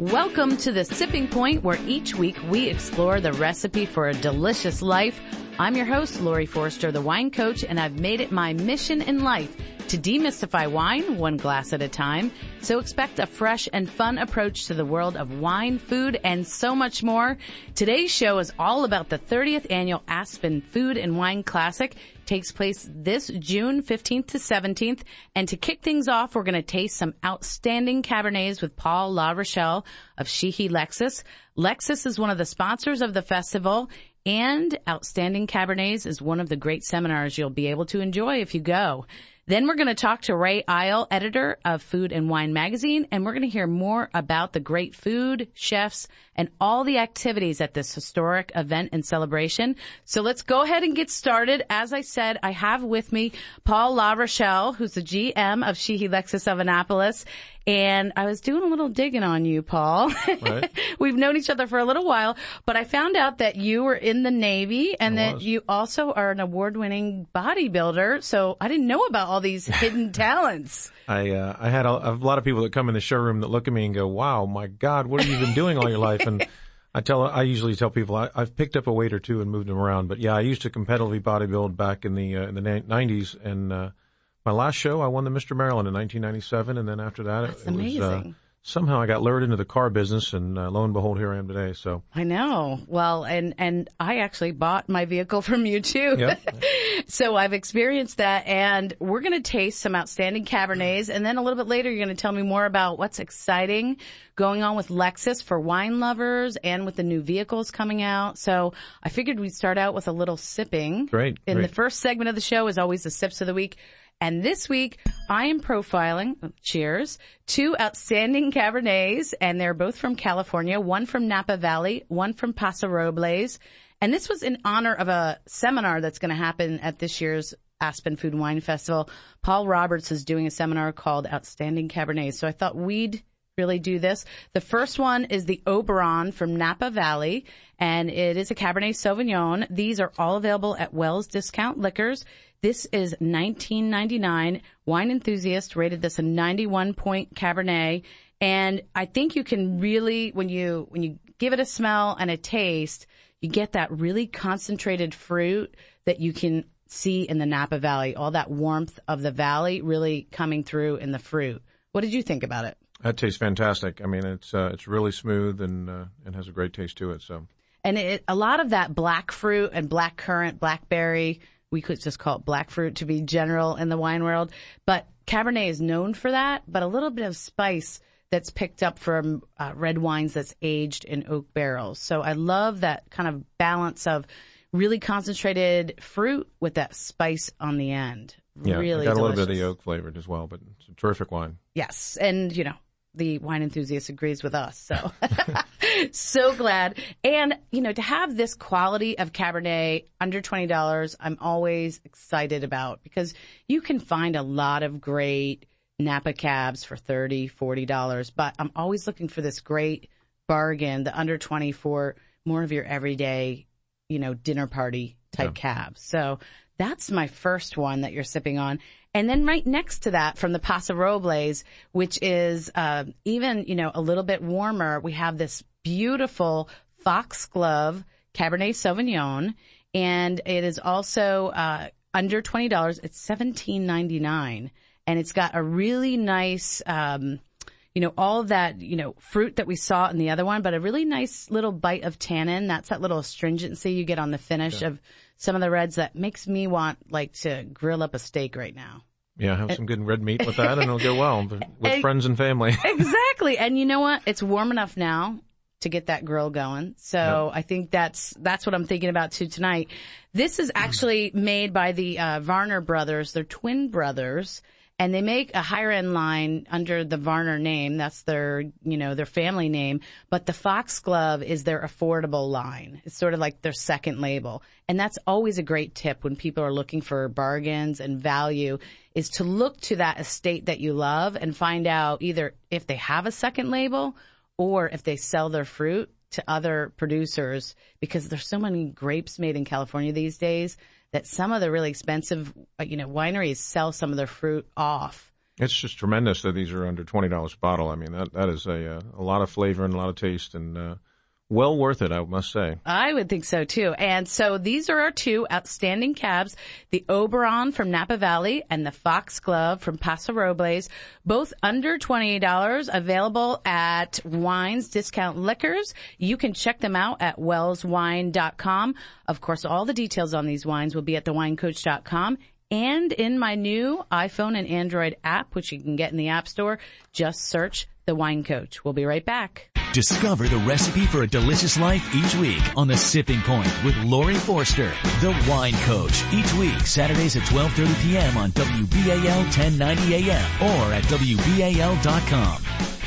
Welcome to the Sipping Point where each week we explore the recipe for a delicious life. I'm your host, Laurie Forster, the wine coach, and I've made it my mission in life to demystify wine one glass at a time. So expect a fresh and fun approach to the world of wine, food, and so much more. Today's show is all about the 30th annual Aspen Food and Wine Classic takes place this June 15th to 17th. And to kick things off, we're going to taste some outstanding Cabernets with Paul LaRochelle of Sheehy Lexus. Lexus is one of the sponsors of the festival and Outstanding Cabernets is one of the great seminars you'll be able to enjoy if you go. Then we're going to talk to Ray Isle, editor of Food and Wine Magazine, and we're going to hear more about the great food, chefs, and all the activities at this historic event and celebration. So let's go ahead and get started. As I said, I have with me Paul LaRochelle, who's the GM of Sheehy Lexus of Annapolis, and I was doing a little digging on you, Paul. Right. We've known each other for a little while, but I found out that you were in the Navy and I that was. you also are an award-winning bodybuilder. So I didn't know about all these hidden talents. I uh, I had a, a, lot of people that come in the showroom that look at me and go, "Wow, my God, what have you been doing all your life?" And I tell I usually tell people I, have picked up a weight or two and moved them around. But yeah, I used to competitively bodybuild back in the uh, in the 90s and. Uh, my last show, I won the Mr. Maryland in 1997, and then after that, That's it, it was uh, somehow I got lured into the car business, and uh, lo and behold, here I am today. So I know. Well, and and I actually bought my vehicle from you too. Yep. so I've experienced that, and we're going to taste some outstanding Cabernets, and then a little bit later, you're going to tell me more about what's exciting going on with Lexus for wine lovers, and with the new vehicles coming out. So I figured we'd start out with a little sipping. Great. In the first segment of the show is always the sips of the week. And this week, I am profiling, oh, cheers, two outstanding Cabernets, and they're both from California, one from Napa Valley, one from Paso Robles. And this was in honor of a seminar that's going to happen at this year's Aspen Food and Wine Festival. Paul Roberts is doing a seminar called Outstanding Cabernets. So I thought we'd really do this. The first one is the Oberon from Napa Valley, and it is a Cabernet Sauvignon. These are all available at Wells Discount Liquors. This is 1999. Wine enthusiast rated this a 91 point Cabernet. And I think you can really, when you, when you give it a smell and a taste, you get that really concentrated fruit that you can see in the Napa Valley. All that warmth of the valley really coming through in the fruit. What did you think about it? That tastes fantastic. I mean, it's uh, it's really smooth and uh, and has a great taste to it. So, and it, a lot of that black fruit and black currant, blackberry, we could just call it black fruit to be general in the wine world. But Cabernet is known for that, but a little bit of spice that's picked up from uh, red wines that's aged in oak barrels. So I love that kind of balance of really concentrated fruit with that spice on the end. Yeah, really got delicious. a little bit of the oak flavored as well, but it's a terrific wine. Yes, and you know the wine enthusiast agrees with us. So, so glad. And, you know, to have this quality of Cabernet under $20, I'm always excited about because you can find a lot of great Napa cabs for $30, $40, but I'm always looking for this great bargain, the under 20 for more of your everyday, you know, dinner party type yeah. cabs. So that's my first one that you're sipping on. And then right next to that from the Paso Robles, which is, uh, even, you know, a little bit warmer, we have this beautiful foxglove Cabernet Sauvignon. And it is also, uh, under $20. It's $17.99 and it's got a really nice, um, you know, all that, you know, fruit that we saw in the other one, but a really nice little bite of tannin. That's that little astringency you get on the finish yeah. of some of the reds that makes me want like to grill up a steak right now. Yeah, have some good red meat with that and it'll go well with friends and family. exactly. And you know what? It's warm enough now to get that grill going. So yep. I think that's, that's what I'm thinking about too tonight. This is actually made by the uh, Varner brothers. They're twin brothers and they make a higher end line under the Varner name. That's their, you know, their family name. But the Foxglove is their affordable line. It's sort of like their second label. And that's always a great tip when people are looking for bargains and value is to look to that estate that you love and find out either if they have a second label or if they sell their fruit to other producers because there's so many grapes made in California these days that some of the really expensive, uh, you know, wineries sell some of their fruit off It's just tremendous that these are under twenty dollars a bottle. I mean, that that is a uh, a lot of flavor and a lot of taste, and uh, well worth it, I must say. I would think so too. And so these are our two outstanding cabs, the Oberon from Napa Valley and the Foxglove from Paso Robles, both under $28, available at Wines Discount Liquors. You can check them out at wellswine.com. Of course, all the details on these wines will be at thewinecoach.com and in my new iPhone and Android app, which you can get in the App Store. Just search The Wine Coach. We'll be right back. Discover the recipe for a delicious life each week on The Sipping Point with Laurie Forster, The Wine Coach. Each week, Saturdays at 12.30 p.m. on WBAL 1090 a.m. or at WBAL.com.